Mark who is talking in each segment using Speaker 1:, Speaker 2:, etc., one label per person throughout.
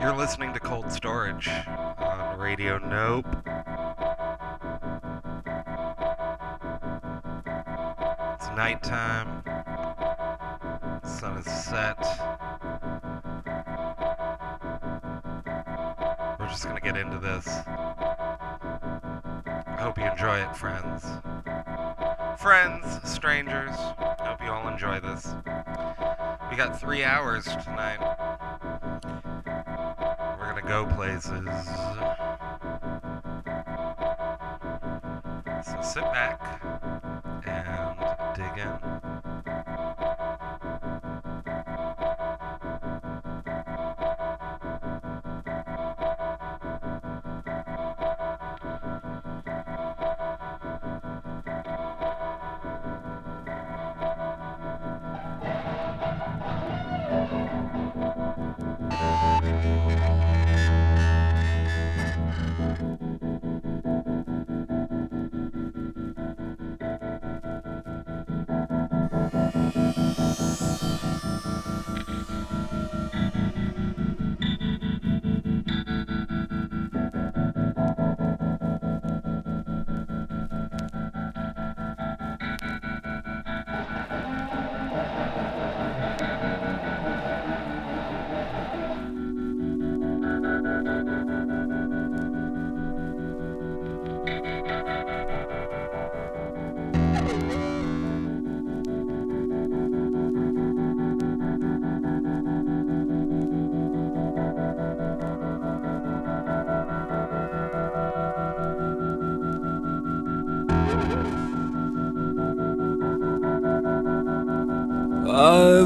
Speaker 1: You're listening to Cold Storage on Radio Nope. It's nighttime. Sun is set. We're just gonna get into this. I hope you enjoy it, friends. Friends, strangers, I hope you all enjoy this. We got three hours tonight. Go places.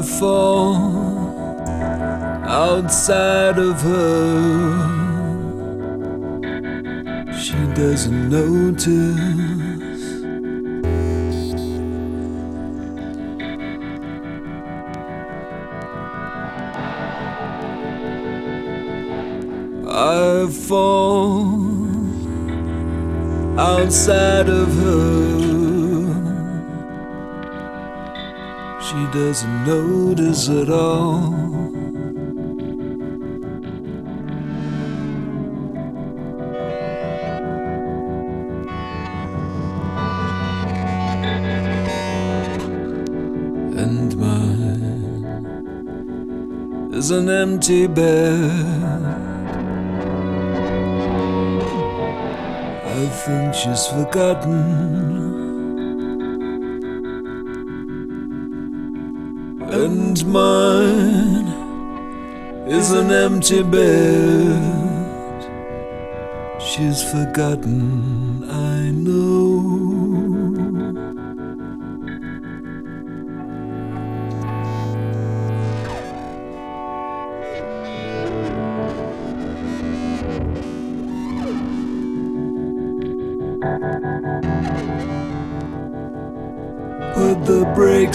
Speaker 2: Fall outside of her. She doesn't notice. I fall outside of her. Doesn't notice at all. And mine is an empty bed. I think she's forgotten. And mine is an empty bed. She's forgotten, I know.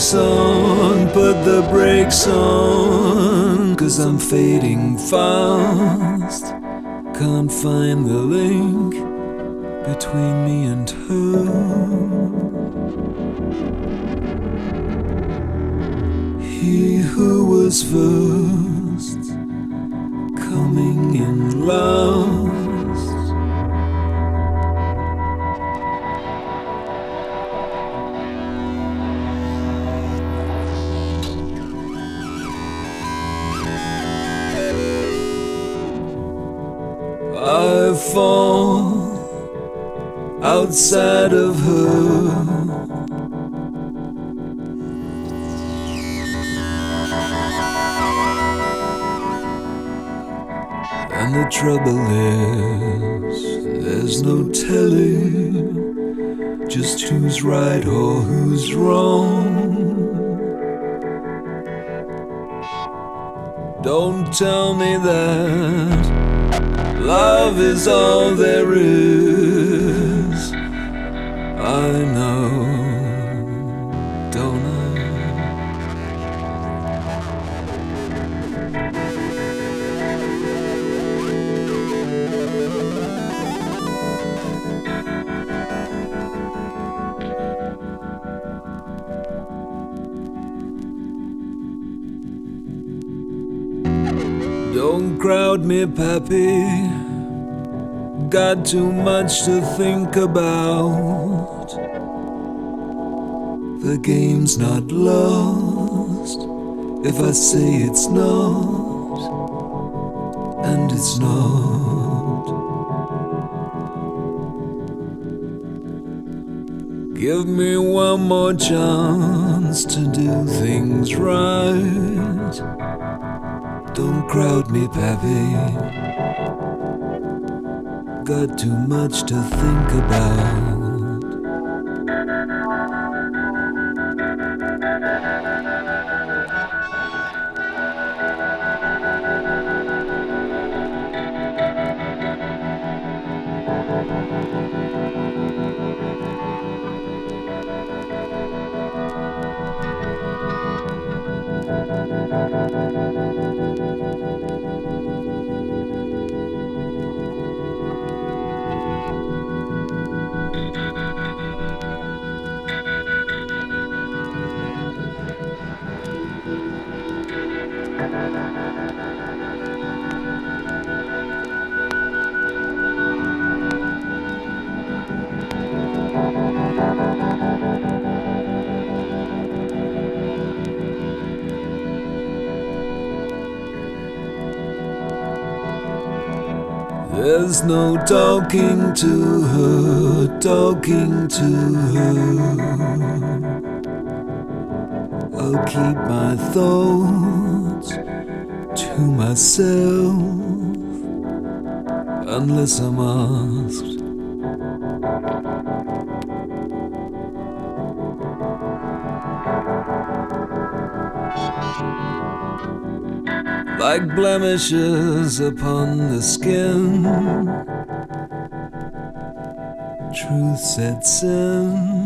Speaker 2: Brakes on, put the brakes on, cause I'm fading fast. Can't find the link between me and her. He who was first, trouble is, there's no telling just who's right or who's wrong. Don't tell me that love is all there is. Got too much to think about. The game's not lost if I say it's not, and it's not. Give me one more chance to do things right. Don't crowd me, Pappy. Got too much to think about. No talking to her, talking to her. I'll keep my thoughts to myself unless I'm asked. Like blemishes upon the skin. Truth sets in.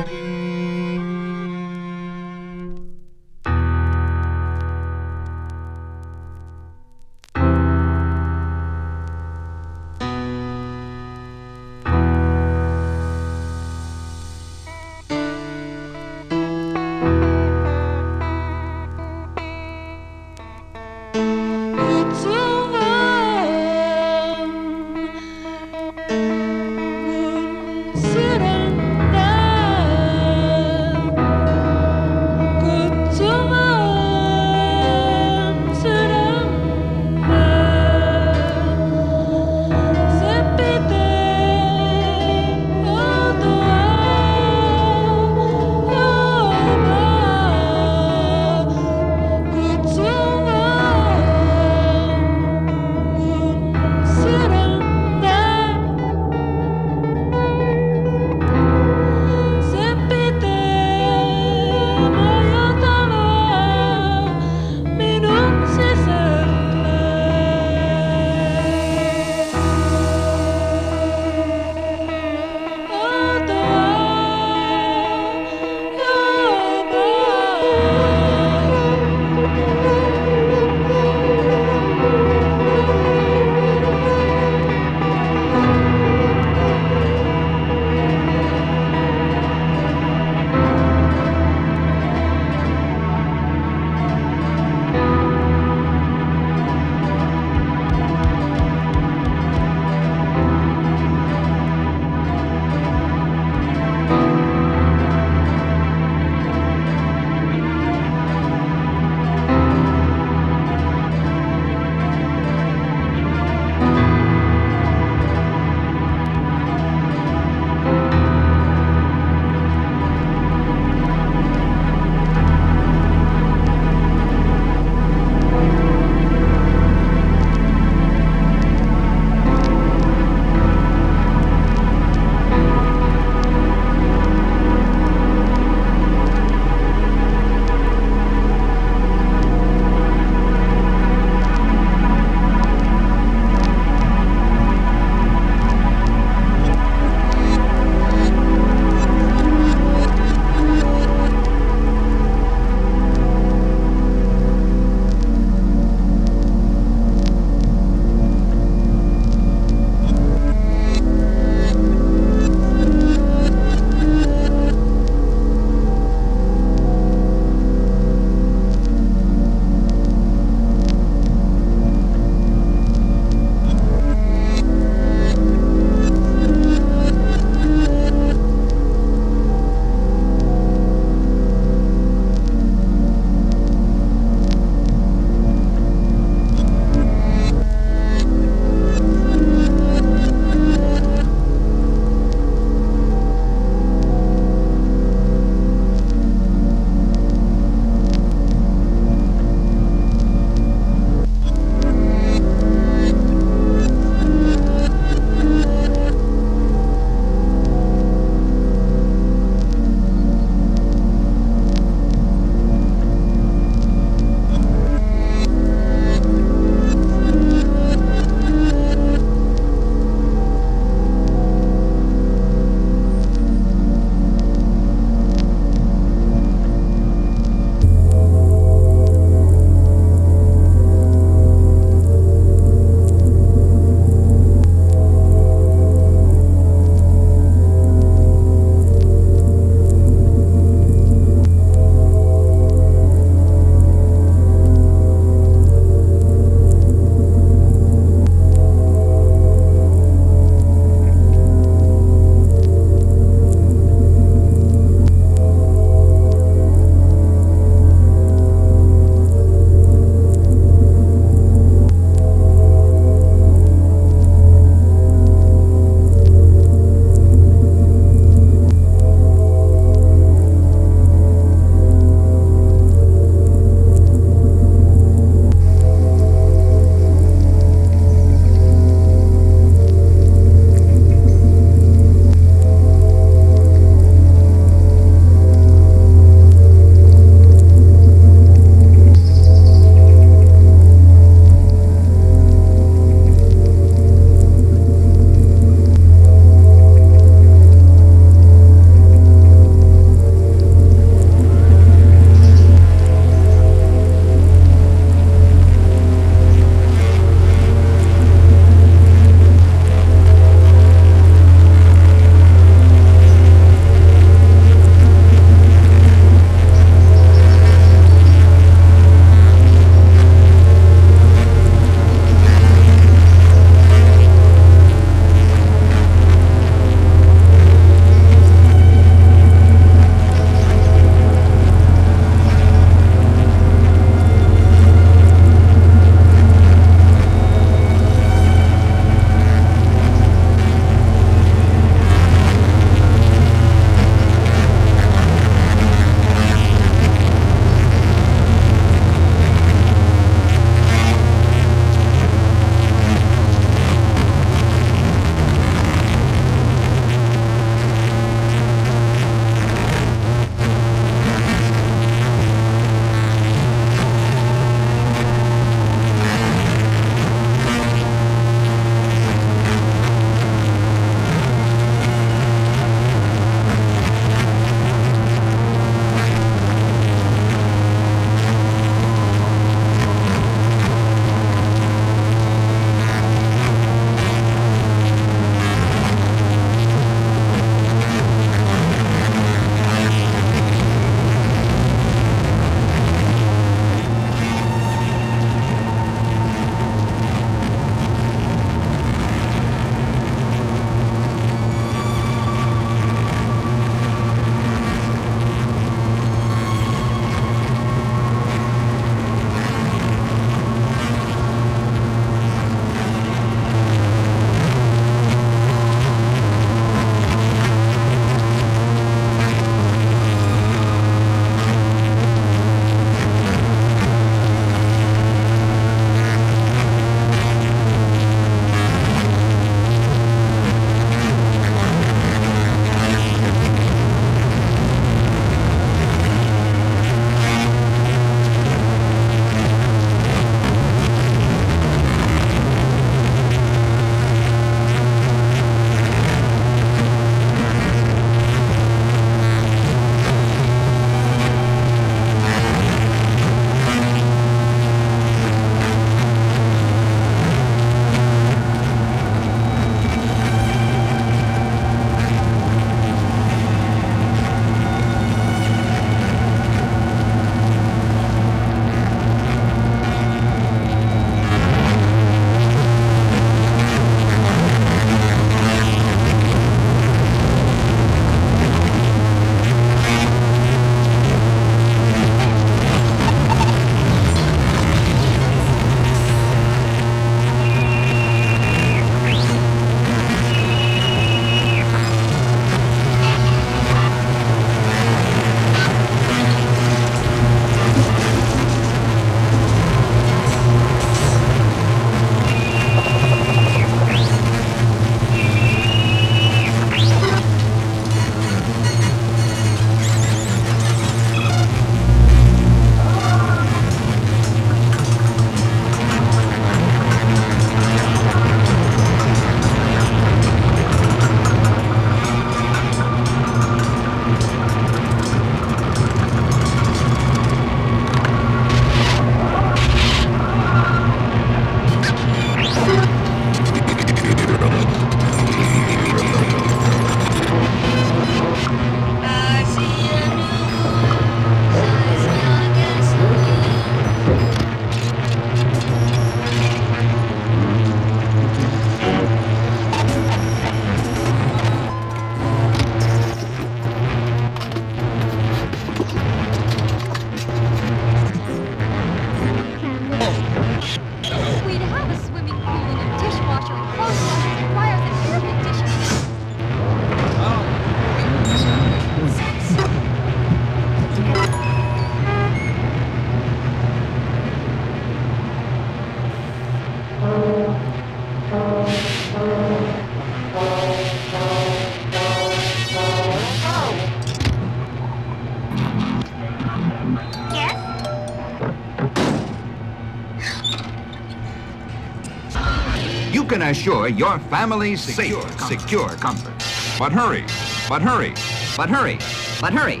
Speaker 3: can assure your family's secure, safe, comfort. secure comfort. But hurry, but hurry, but hurry, but hurry.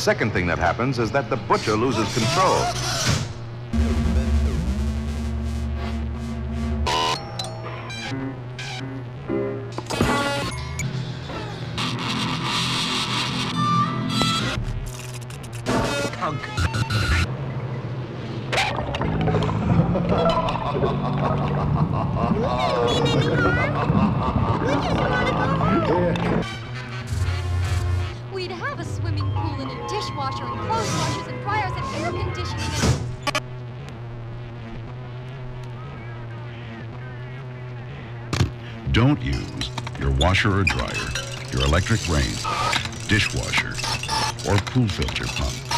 Speaker 4: second thing that happens is that the butcher loses control.
Speaker 5: washer or pool filter pump.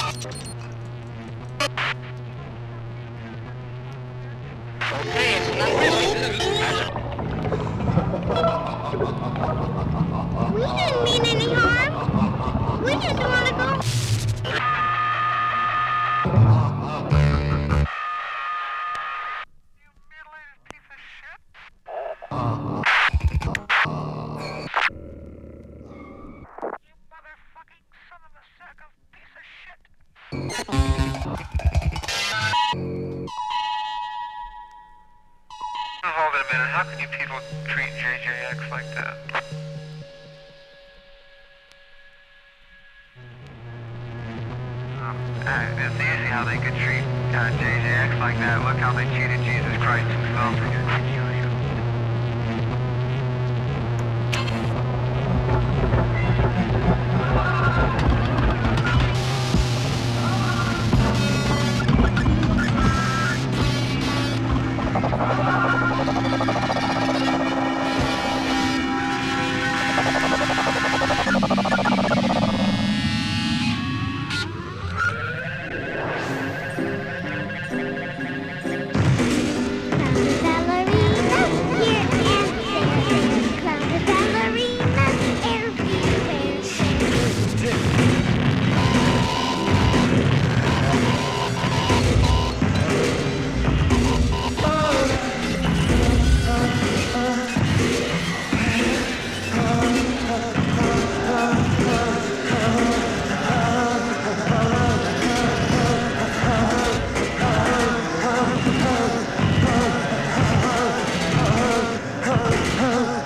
Speaker 6: her.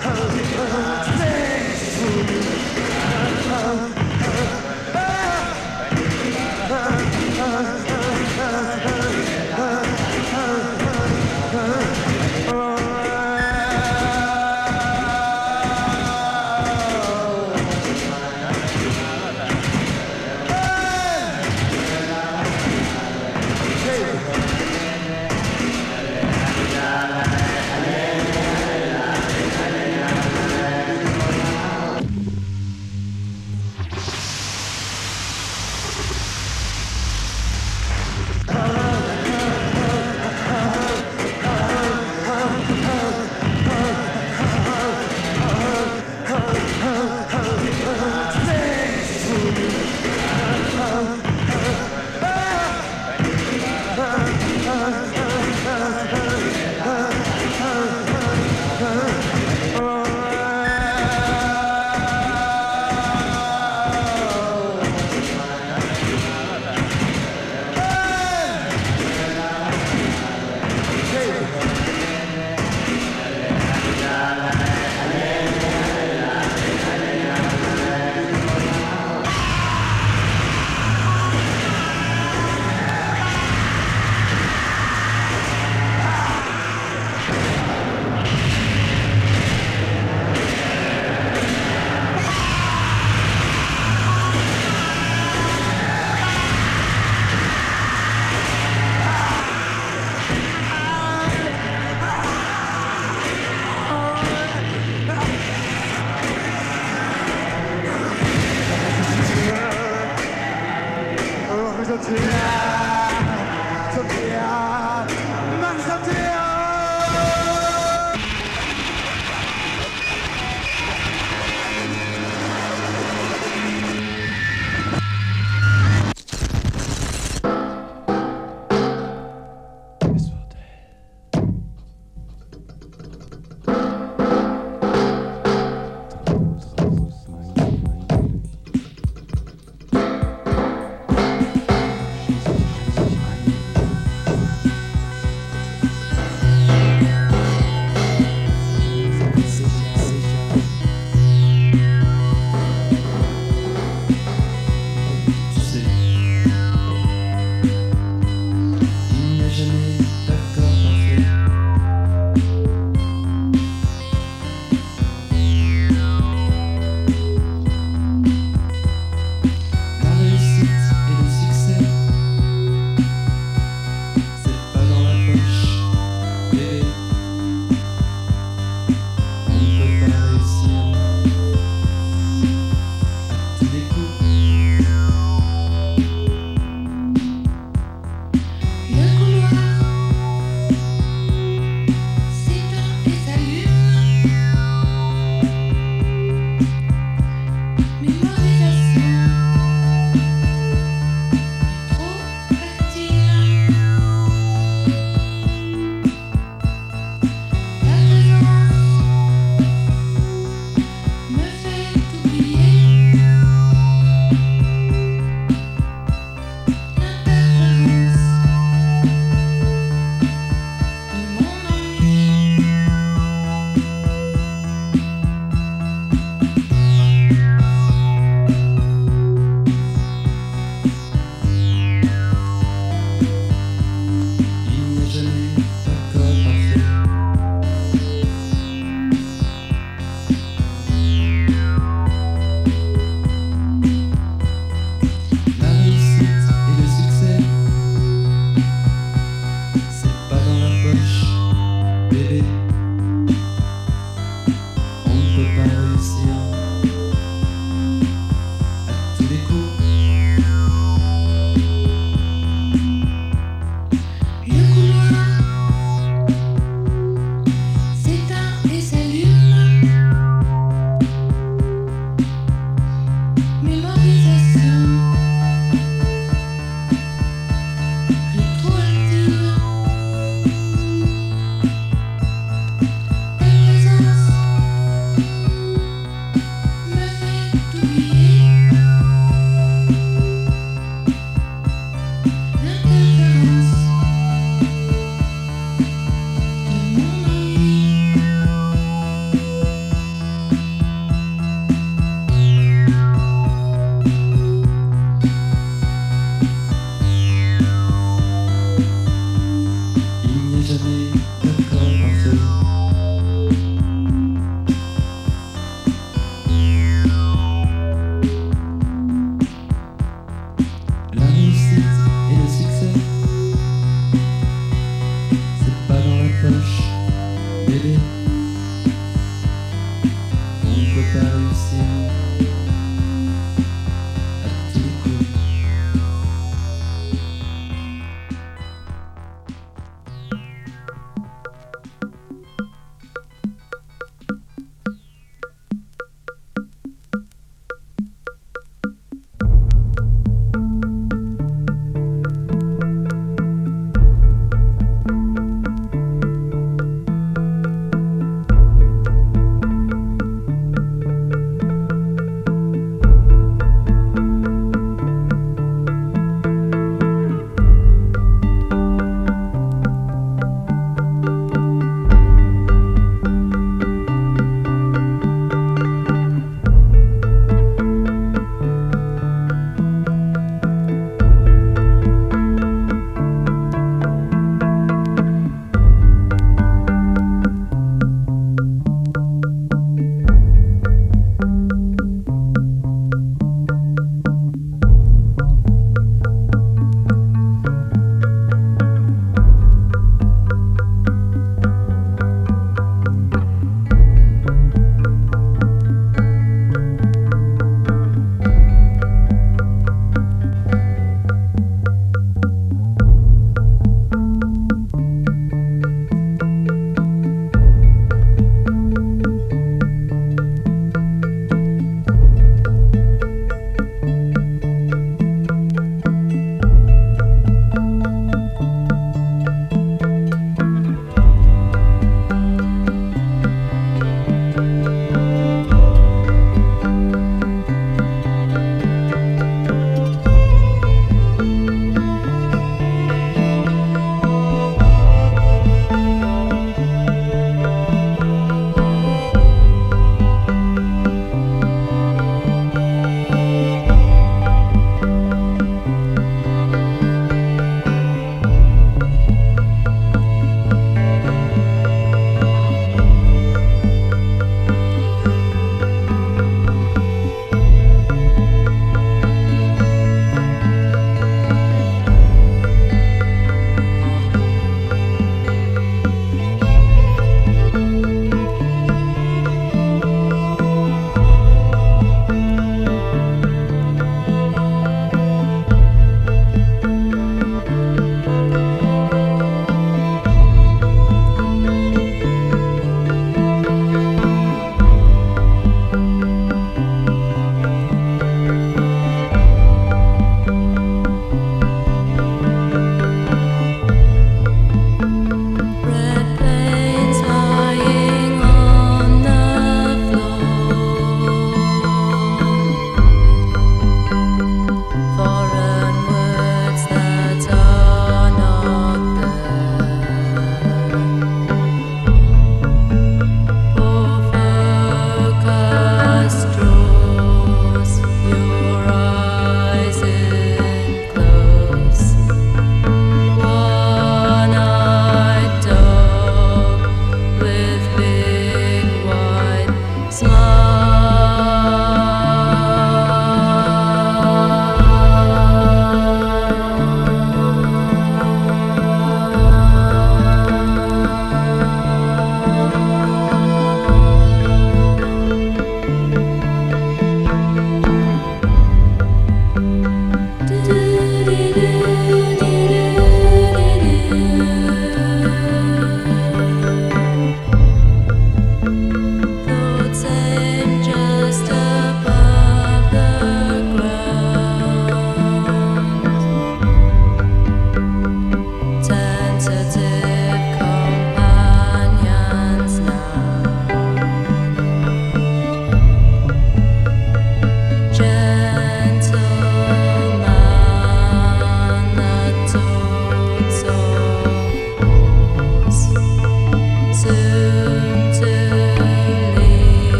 Speaker 7: Schießt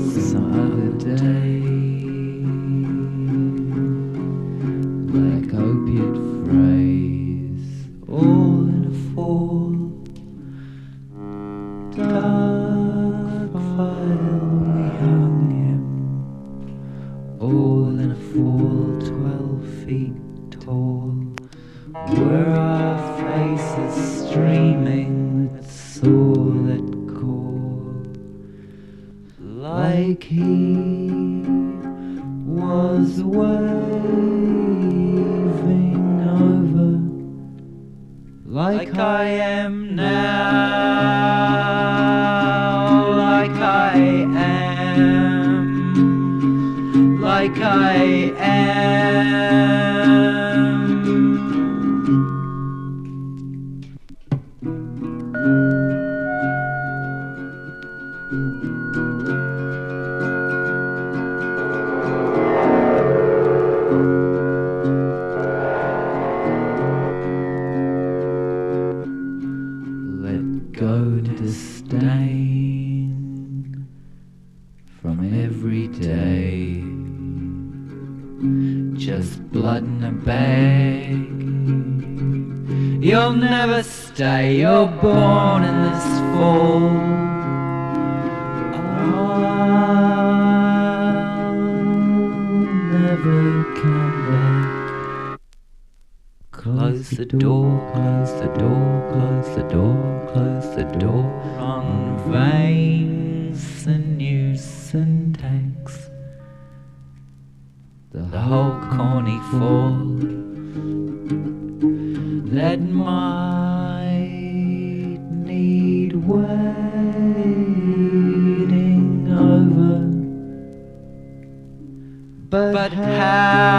Speaker 8: solid day. Over. But, how?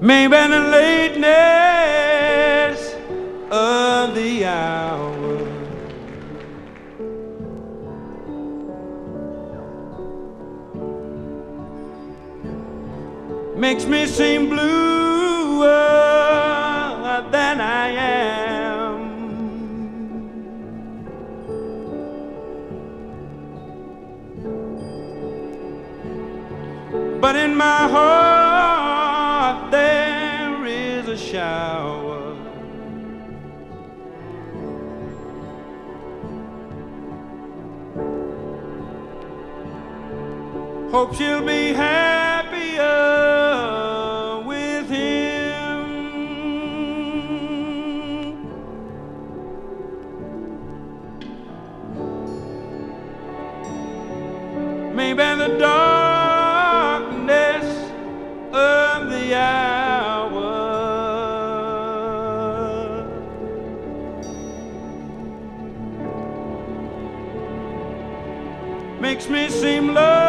Speaker 9: Maybe the lateness of the hour. Makes me seem bluer than I am. But in my heart Hope she'll be happier with him. Maybe the darkness of the hour makes me seem lonelier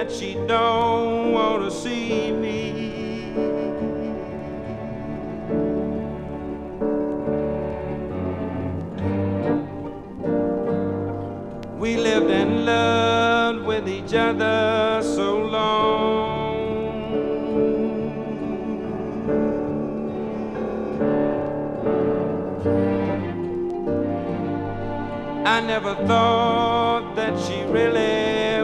Speaker 9: that she don't want to see me. We lived and loved with each other so long. I never thought that she really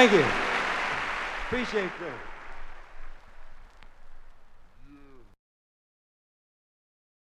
Speaker 9: Thank you.